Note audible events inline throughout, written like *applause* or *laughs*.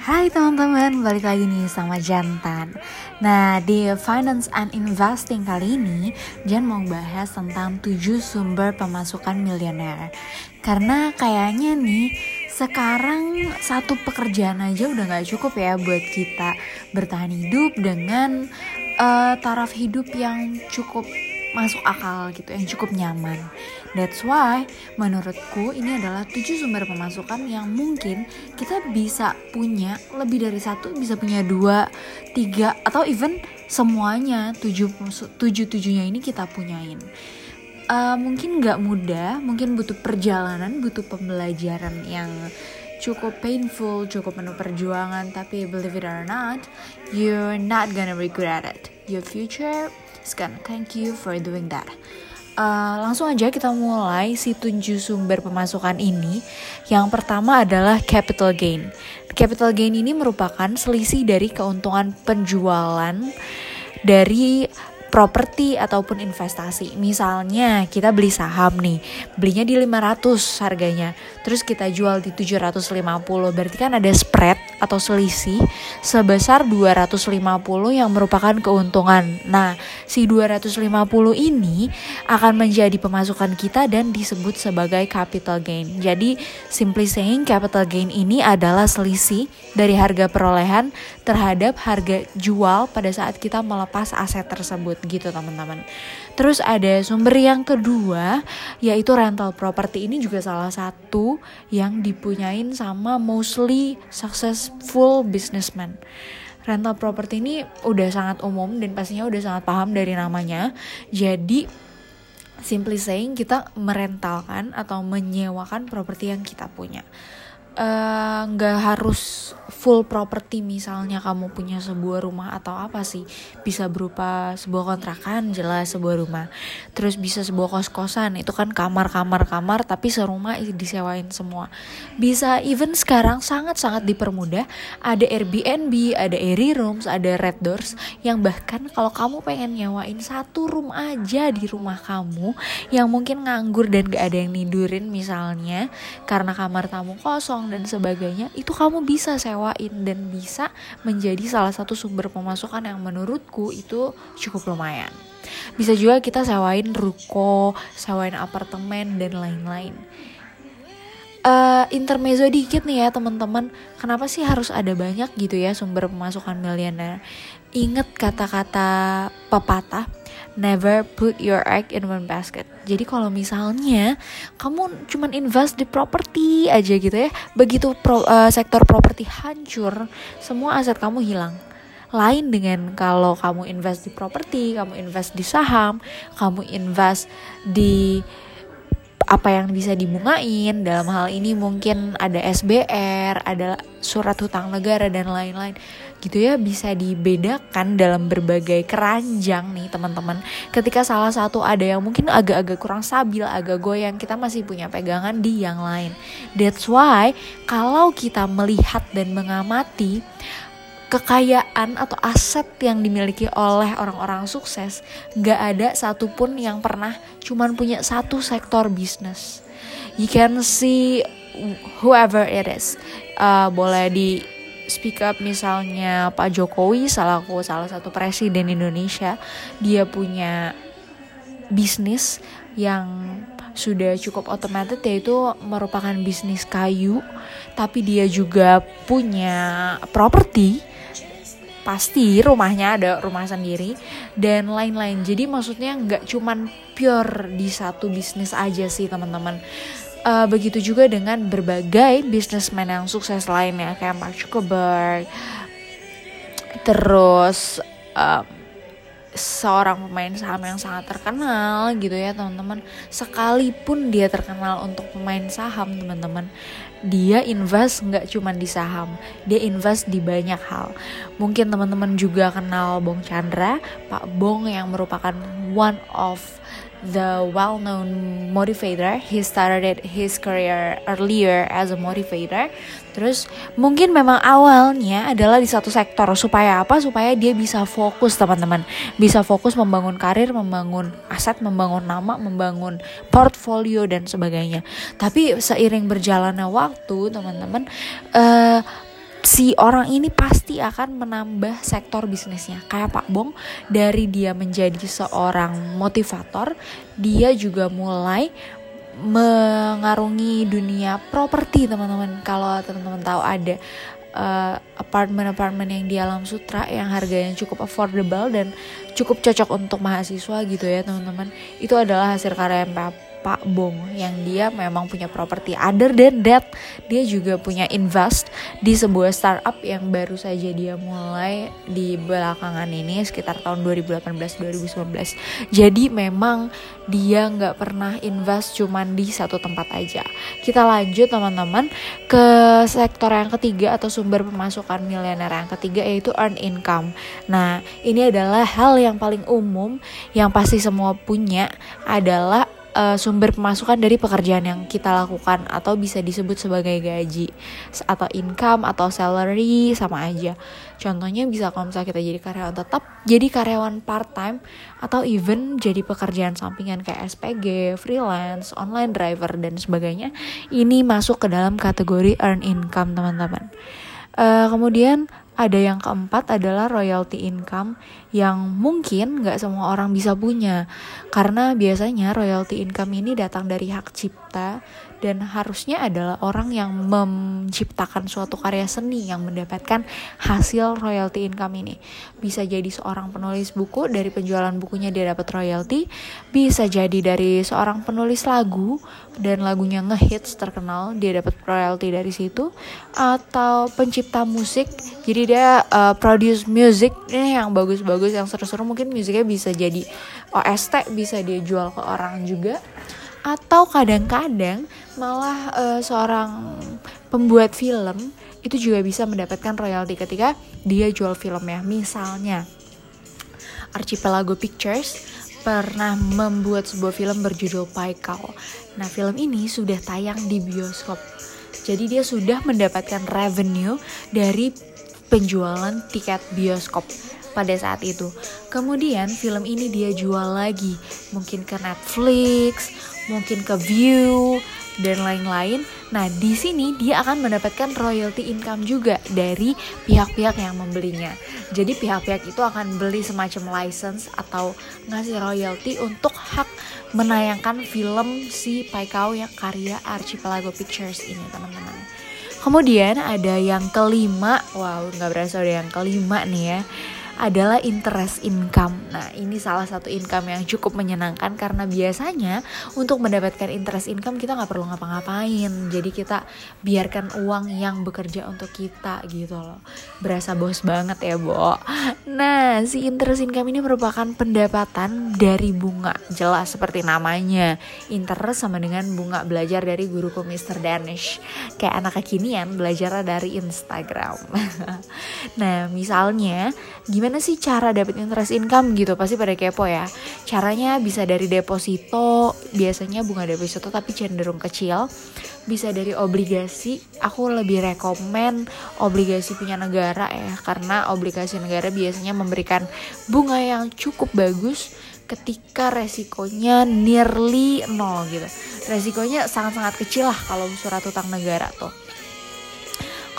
Hai teman-teman, balik lagi nih sama Jantan. Nah, di Finance and Investing kali ini Jan mau bahas tentang 7 sumber pemasukan miliuner Karena kayaknya nih sekarang satu pekerjaan aja udah gak cukup ya buat kita bertahan hidup dengan uh, taraf hidup yang cukup masuk akal gitu yang cukup nyaman that's why menurutku ini adalah tujuh sumber pemasukan yang mungkin kita bisa punya lebih dari satu bisa punya dua tiga atau even semuanya tujuh tujuh tujuhnya ini kita punyain uh, mungkin nggak mudah mungkin butuh perjalanan butuh pembelajaran yang cukup painful, cukup penuh perjuangan, tapi believe it or not, you're not gonna regret it. Your future Sekian, thank you for doing that. Uh, langsung aja kita mulai si tujuh sumber pemasukan ini. Yang pertama adalah capital gain. Capital gain ini merupakan selisih dari keuntungan penjualan dari properti ataupun investasi. Misalnya kita beli saham nih, belinya di 500 harganya, terus kita jual di 750, berarti kan ada spread atau selisih sebesar 250 yang merupakan keuntungan. Nah, si 250 ini akan menjadi pemasukan kita dan disebut sebagai capital gain. Jadi, simply saying capital gain ini adalah selisih dari harga perolehan terhadap harga jual pada saat kita melepas aset tersebut gitu teman-teman. Terus ada sumber yang kedua yaitu rental property ini juga salah satu yang dipunyain sama mostly successful businessman. Rental property ini udah sangat umum dan pastinya udah sangat paham dari namanya. Jadi simply saying kita merentalkan atau menyewakan properti yang kita punya. Eh, nggak uh, harus full property misalnya kamu punya sebuah rumah atau apa sih. Bisa berupa sebuah kontrakan jelas sebuah rumah. Terus bisa sebuah kos kosan itu kan kamar kamar kamar tapi serumah disewain semua. Bisa even sekarang sangat sangat dipermudah. Ada Airbnb ada Airy Rooms ada Red Doors yang bahkan kalau kamu pengen nyewain satu room aja di rumah kamu yang mungkin nganggur dan gak ada yang nidurin misalnya karena kamar tamu kosong dan sebagainya itu kamu bisa sewain dan bisa menjadi salah satu sumber pemasukan yang menurutku itu cukup lumayan. Bisa juga kita sewain ruko sewain apartemen dan lain-lain. Uh, intermezzo dikit nih ya teman-teman. Kenapa sih harus ada banyak gitu ya sumber pemasukan miliuner inget kata-kata pepatah never put your egg in one basket. Jadi kalau misalnya kamu cuman invest di properti aja gitu ya, begitu pro, uh, sektor properti hancur, semua aset kamu hilang. Lain dengan kalau kamu invest di properti, kamu invest di saham, kamu invest di apa yang bisa dibungain. Dalam hal ini mungkin ada SBR, ada surat hutang negara dan lain-lain. Gitu ya bisa dibedakan dalam berbagai keranjang nih teman-teman. Ketika salah satu ada yang mungkin agak-agak kurang stabil agak goyang kita masih punya pegangan di yang lain. That's why kalau kita melihat dan mengamati kekayaan atau aset yang dimiliki oleh orang-orang sukses gak ada satupun yang pernah cuman punya satu sektor bisnis. You can see whoever it is. Uh, boleh di speak up misalnya Pak Jokowi selaku salah satu presiden Indonesia dia punya bisnis yang sudah cukup otomatis yaitu merupakan bisnis kayu tapi dia juga punya properti pasti rumahnya ada rumah sendiri dan lain-lain. Jadi maksudnya nggak cuman pure di satu bisnis aja sih teman-teman. Uh, begitu juga dengan berbagai bisnismen yang sukses lainnya kayak Mark Zuckerberg. Terus uh, seorang pemain saham yang sangat terkenal gitu ya teman-teman. Sekalipun dia terkenal untuk pemain saham teman-teman dia invest nggak cuma di saham dia invest di banyak hal. Mungkin teman-teman juga kenal Bong Chandra Pak Bong yang merupakan one of the well-known motivator. He started his career earlier as a motivator. Terus mungkin memang awalnya adalah di satu sektor supaya apa? Supaya dia bisa fokus teman-teman, bisa fokus membangun karir, membangun aset, membangun nama, membangun portfolio dan sebagainya. Tapi seiring berjalannya waktu teman-teman, uh, si orang ini pasti akan menambah sektor bisnisnya. Kayak Pak Bong dari dia menjadi seorang motivator, dia juga mulai mengarungi dunia properti teman-teman. Kalau teman-teman tahu ada uh, apartemen-apartemen yang di alam sutra yang harganya cukup affordable dan cukup cocok untuk mahasiswa gitu ya teman-teman. Itu adalah hasil karya Pak Pak Bong yang dia memang punya properti. Other than that, dia juga punya invest di sebuah startup yang baru saja dia mulai di belakangan ini sekitar tahun 2018-2019. Jadi memang dia nggak pernah invest cuman di satu tempat aja. Kita lanjut teman-teman ke sektor yang ketiga atau sumber pemasukan miliuner yang ketiga yaitu earn income. Nah ini adalah hal yang paling umum yang pasti semua punya adalah uh, sumber pemasukan dari pekerjaan yang kita lakukan atau bisa disebut sebagai gaji atau income atau salary sama aja. Contohnya bisa kalau misalnya kita jadi karyawan tetap, jadi karyawan part time atau even jadi pekerjaan sampingan kayak SPG, freelance, online driver dan sebagainya. Ini masuk ke dalam kategori earn income teman-teman. Uh, kemudian ada yang keempat adalah royalty income yang mungkin nggak semua orang bisa punya. Karena biasanya royalty income ini datang dari hak cipta dan harusnya adalah orang yang menciptakan suatu karya seni yang mendapatkan hasil royalty income ini. Bisa jadi seorang penulis buku dari penjualan bukunya dia dapat royalty, bisa jadi dari seorang penulis lagu dan lagunya ngehits terkenal dia dapat royalty dari situ. Atau pencipta musik jadi dia uh, produce music ini yang bagus-bagus yang seru-seru. Mungkin musiknya bisa jadi OST bisa dia jual ke orang juga atau kadang-kadang malah uh, seorang pembuat film itu juga bisa mendapatkan royalti ketika dia jual filmnya misalnya Archipelago Pictures pernah membuat sebuah film berjudul Paikal. Nah, film ini sudah tayang di bioskop. Jadi dia sudah mendapatkan revenue dari penjualan tiket bioskop pada saat itu. Kemudian film ini dia jual lagi, mungkin ke Netflix, mungkin ke View dan lain-lain. Nah, di sini dia akan mendapatkan royalty income juga dari pihak-pihak yang membelinya. Jadi pihak-pihak itu akan beli semacam license atau ngasih royalty untuk hak menayangkan film si Paikau yang karya Archipelago Pictures ini, teman-teman. Kemudian ada yang kelima, wow nggak berasa ada yang kelima nih ya adalah interest income. Nah, ini salah satu income yang cukup menyenangkan karena biasanya untuk mendapatkan interest income kita nggak perlu ngapa-ngapain. Jadi kita biarkan uang yang bekerja untuk kita gitu loh. Berasa bos banget ya, Bo. Nah, si interest income ini merupakan pendapatan dari bunga. Jelas seperti namanya. Interest sama dengan bunga belajar dari guruku Mr. Danish. Kayak anak kekinian belajar dari Instagram. *laughs* nah, misalnya gimana gimana sih cara dapat interest income gitu? Pasti pada kepo ya. Caranya bisa dari deposito biasanya bunga deposito tapi cenderung kecil. Bisa dari obligasi aku lebih rekomen obligasi punya negara ya karena obligasi negara biasanya memberikan bunga yang cukup bagus ketika resikonya nearly nol gitu. Resikonya sangat-sangat kecil lah kalau surat utang negara tuh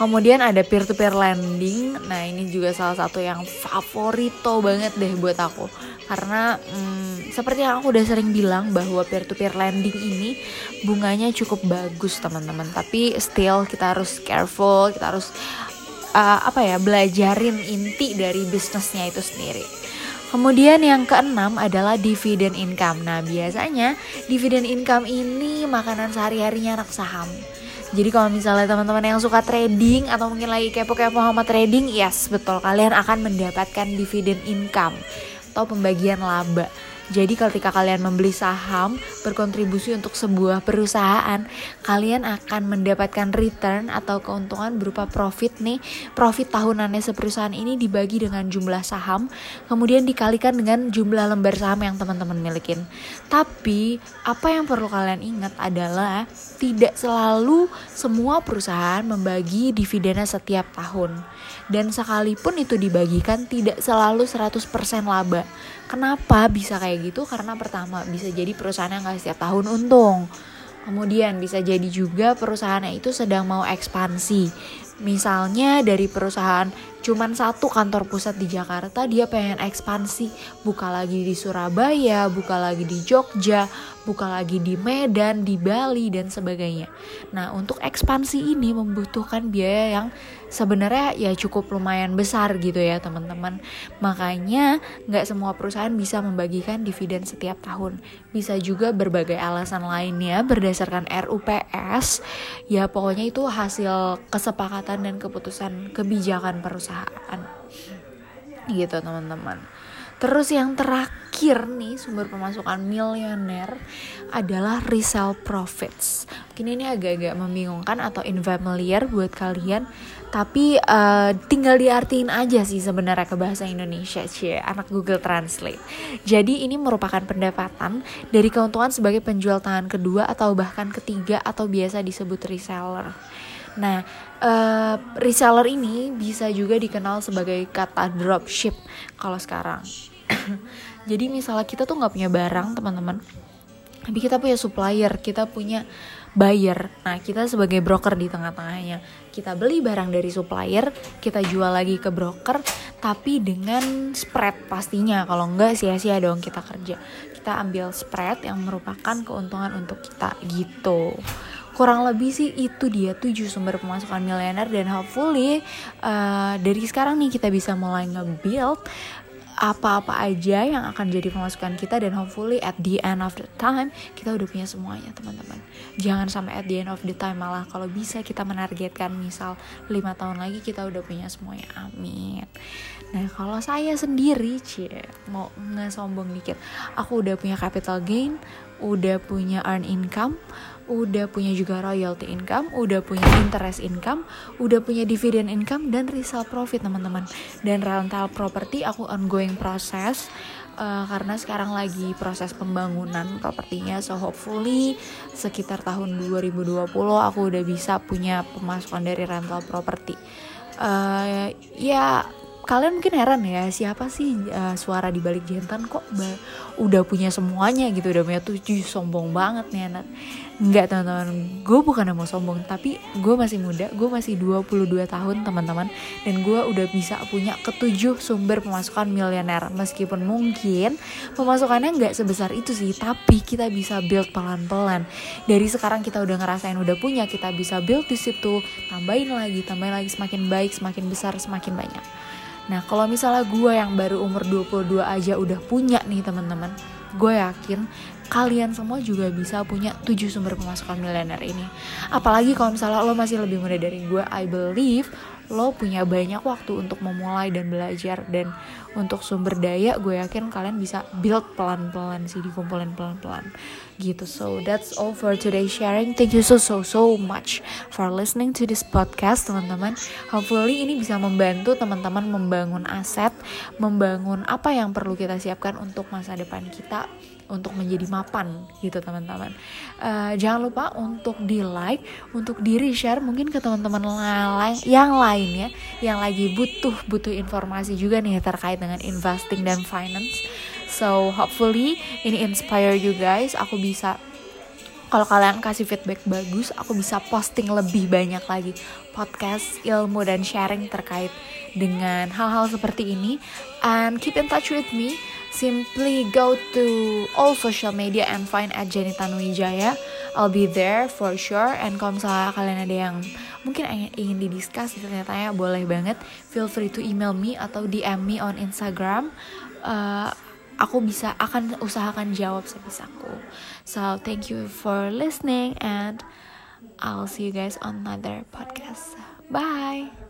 Kemudian ada peer to peer lending. Nah, ini juga salah satu yang favorito banget deh buat aku. Karena hmm, seperti yang aku udah sering bilang bahwa peer to peer lending ini bunganya cukup bagus, teman-teman. Tapi still kita harus careful, kita harus uh, apa ya, belajarin inti dari bisnisnya itu sendiri. Kemudian yang keenam adalah dividend income. Nah, biasanya dividend income ini makanan sehari-harinya anak saham jadi kalau misalnya teman-teman yang suka trading atau mungkin lagi kepo-kepo sama trading, yes betul kalian akan mendapatkan dividen income atau pembagian laba. Jadi ketika kalian membeli saham berkontribusi untuk sebuah perusahaan, kalian akan mendapatkan return atau keuntungan berupa profit nih. Profit tahunannya seperusahaan ini dibagi dengan jumlah saham, kemudian dikalikan dengan jumlah lembar saham yang teman-teman milikin. Tapi apa yang perlu kalian ingat adalah tidak selalu semua perusahaan membagi dividennya setiap tahun. Dan sekalipun itu dibagikan tidak selalu 100% laba. Kenapa bisa kayak gitu? Karena pertama bisa jadi perusahaan yang gak setiap tahun untung. Kemudian bisa jadi juga perusahaannya itu sedang mau ekspansi Misalnya dari perusahaan cuman satu kantor pusat di Jakarta dia pengen ekspansi buka lagi di Surabaya buka lagi di Jogja buka lagi di Medan di Bali dan sebagainya nah untuk ekspansi ini membutuhkan biaya yang sebenarnya ya cukup lumayan besar gitu ya teman-teman. Makanya nggak semua perusahaan bisa membagikan dividen setiap tahun. Bisa juga berbagai alasan lainnya berdasarkan RUPS ya pokoknya itu hasil kesepakatan dan keputusan kebijakan perusahaan. Gitu teman-teman. Terus yang terakhir nih sumber pemasukan miliuner adalah resell profits. Mungkin ini agak-agak membingungkan atau infamiliar buat kalian tapi uh, tinggal diartiin aja sih sebenarnya ke bahasa Indonesia cie anak Google Translate. Jadi ini merupakan pendapatan dari keuntungan sebagai penjual tangan kedua atau bahkan ketiga atau biasa disebut reseller. Nah, uh, reseller ini bisa juga dikenal sebagai kata dropship kalau sekarang. *clears throat* Jadi misalnya kita tuh nggak punya barang teman-teman, tapi kita punya supplier, kita punya buyer. Nah, kita sebagai broker di tengah-tengahnya. Kita beli barang dari supplier, kita jual lagi ke broker, tapi dengan spread pastinya. Kalau enggak sia-sia dong kita kerja. Kita ambil spread yang merupakan keuntungan untuk kita gitu kurang lebih sih itu dia tujuh sumber pemasukan miliuner dan hopefully uh, dari sekarang nih kita bisa mulai nge-build apa-apa aja yang akan jadi pemasukan kita dan hopefully at the end of the time kita udah punya semuanya teman-teman. Jangan sampai at the end of the time malah kalau bisa kita menargetkan misal lima tahun lagi kita udah punya semuanya. Amin. Nah kalau saya sendiri cie mau nggak sombong dikit. Aku udah punya capital gain udah punya earn income udah punya juga royalty income, udah punya interest income, udah punya dividend income dan resale profit teman-teman. Dan rental property aku ongoing proses uh, karena sekarang lagi proses pembangunan propertinya so hopefully sekitar tahun 2020 aku udah bisa punya pemasukan dari rental property. Uh, ya kalian mungkin heran ya siapa sih uh, suara di balik jantan kok udah punya semuanya gitu udah punya tujuh sombong banget nih anak. Nggak teman-teman gue bukan mau sombong tapi gue masih muda gue masih 22 tahun teman-teman dan gue udah bisa punya ketujuh sumber pemasukan miliuner meskipun mungkin pemasukannya nggak sebesar itu sih tapi kita bisa build pelan-pelan. Dari sekarang kita udah ngerasain udah punya kita bisa build di situ tambahin lagi tambahin lagi semakin baik semakin besar semakin banyak Nah kalau misalnya gue yang baru umur 22 aja udah punya nih teman-teman Gue yakin kalian semua juga bisa punya 7 sumber pemasukan miliuner ini. Apalagi kalau misalnya lo masih lebih muda dari gue I believe lo punya banyak waktu untuk memulai dan belajar. Dan untuk sumber daya gue yakin kalian bisa build pelan-pelan sih dikumpulin pelan-pelan. Gitu. So that's all for today sharing. Thank you so so so much for listening to this podcast teman-teman. Hopefully ini bisa membantu teman-teman membangun aset membangun apa yang perlu kita siapkan untuk masa depan kita untuk menjadi mapan gitu teman-teman. Uh, jangan lupa untuk di like untuk di share mungkin ke teman-teman yang lain ya yang lagi butuh butuh informasi juga nih terkait dengan investing dan finance. So hopefully ini inspire you guys. Aku bisa kalau kalian kasih feedback bagus, aku bisa posting lebih banyak lagi podcast, ilmu, dan sharing terkait dengan hal-hal seperti ini. And keep in touch with me simply go to all social media and find at Jenny Tanuwijaya. I'll be there for sure. And kalau misalnya kalian ada yang mungkin ingin didiskus ternyata ya boleh banget. Feel free to email me atau DM me on Instagram. Uh, aku bisa akan usahakan jawab sebisaku. So thank you for listening and I'll see you guys on another podcast. Bye.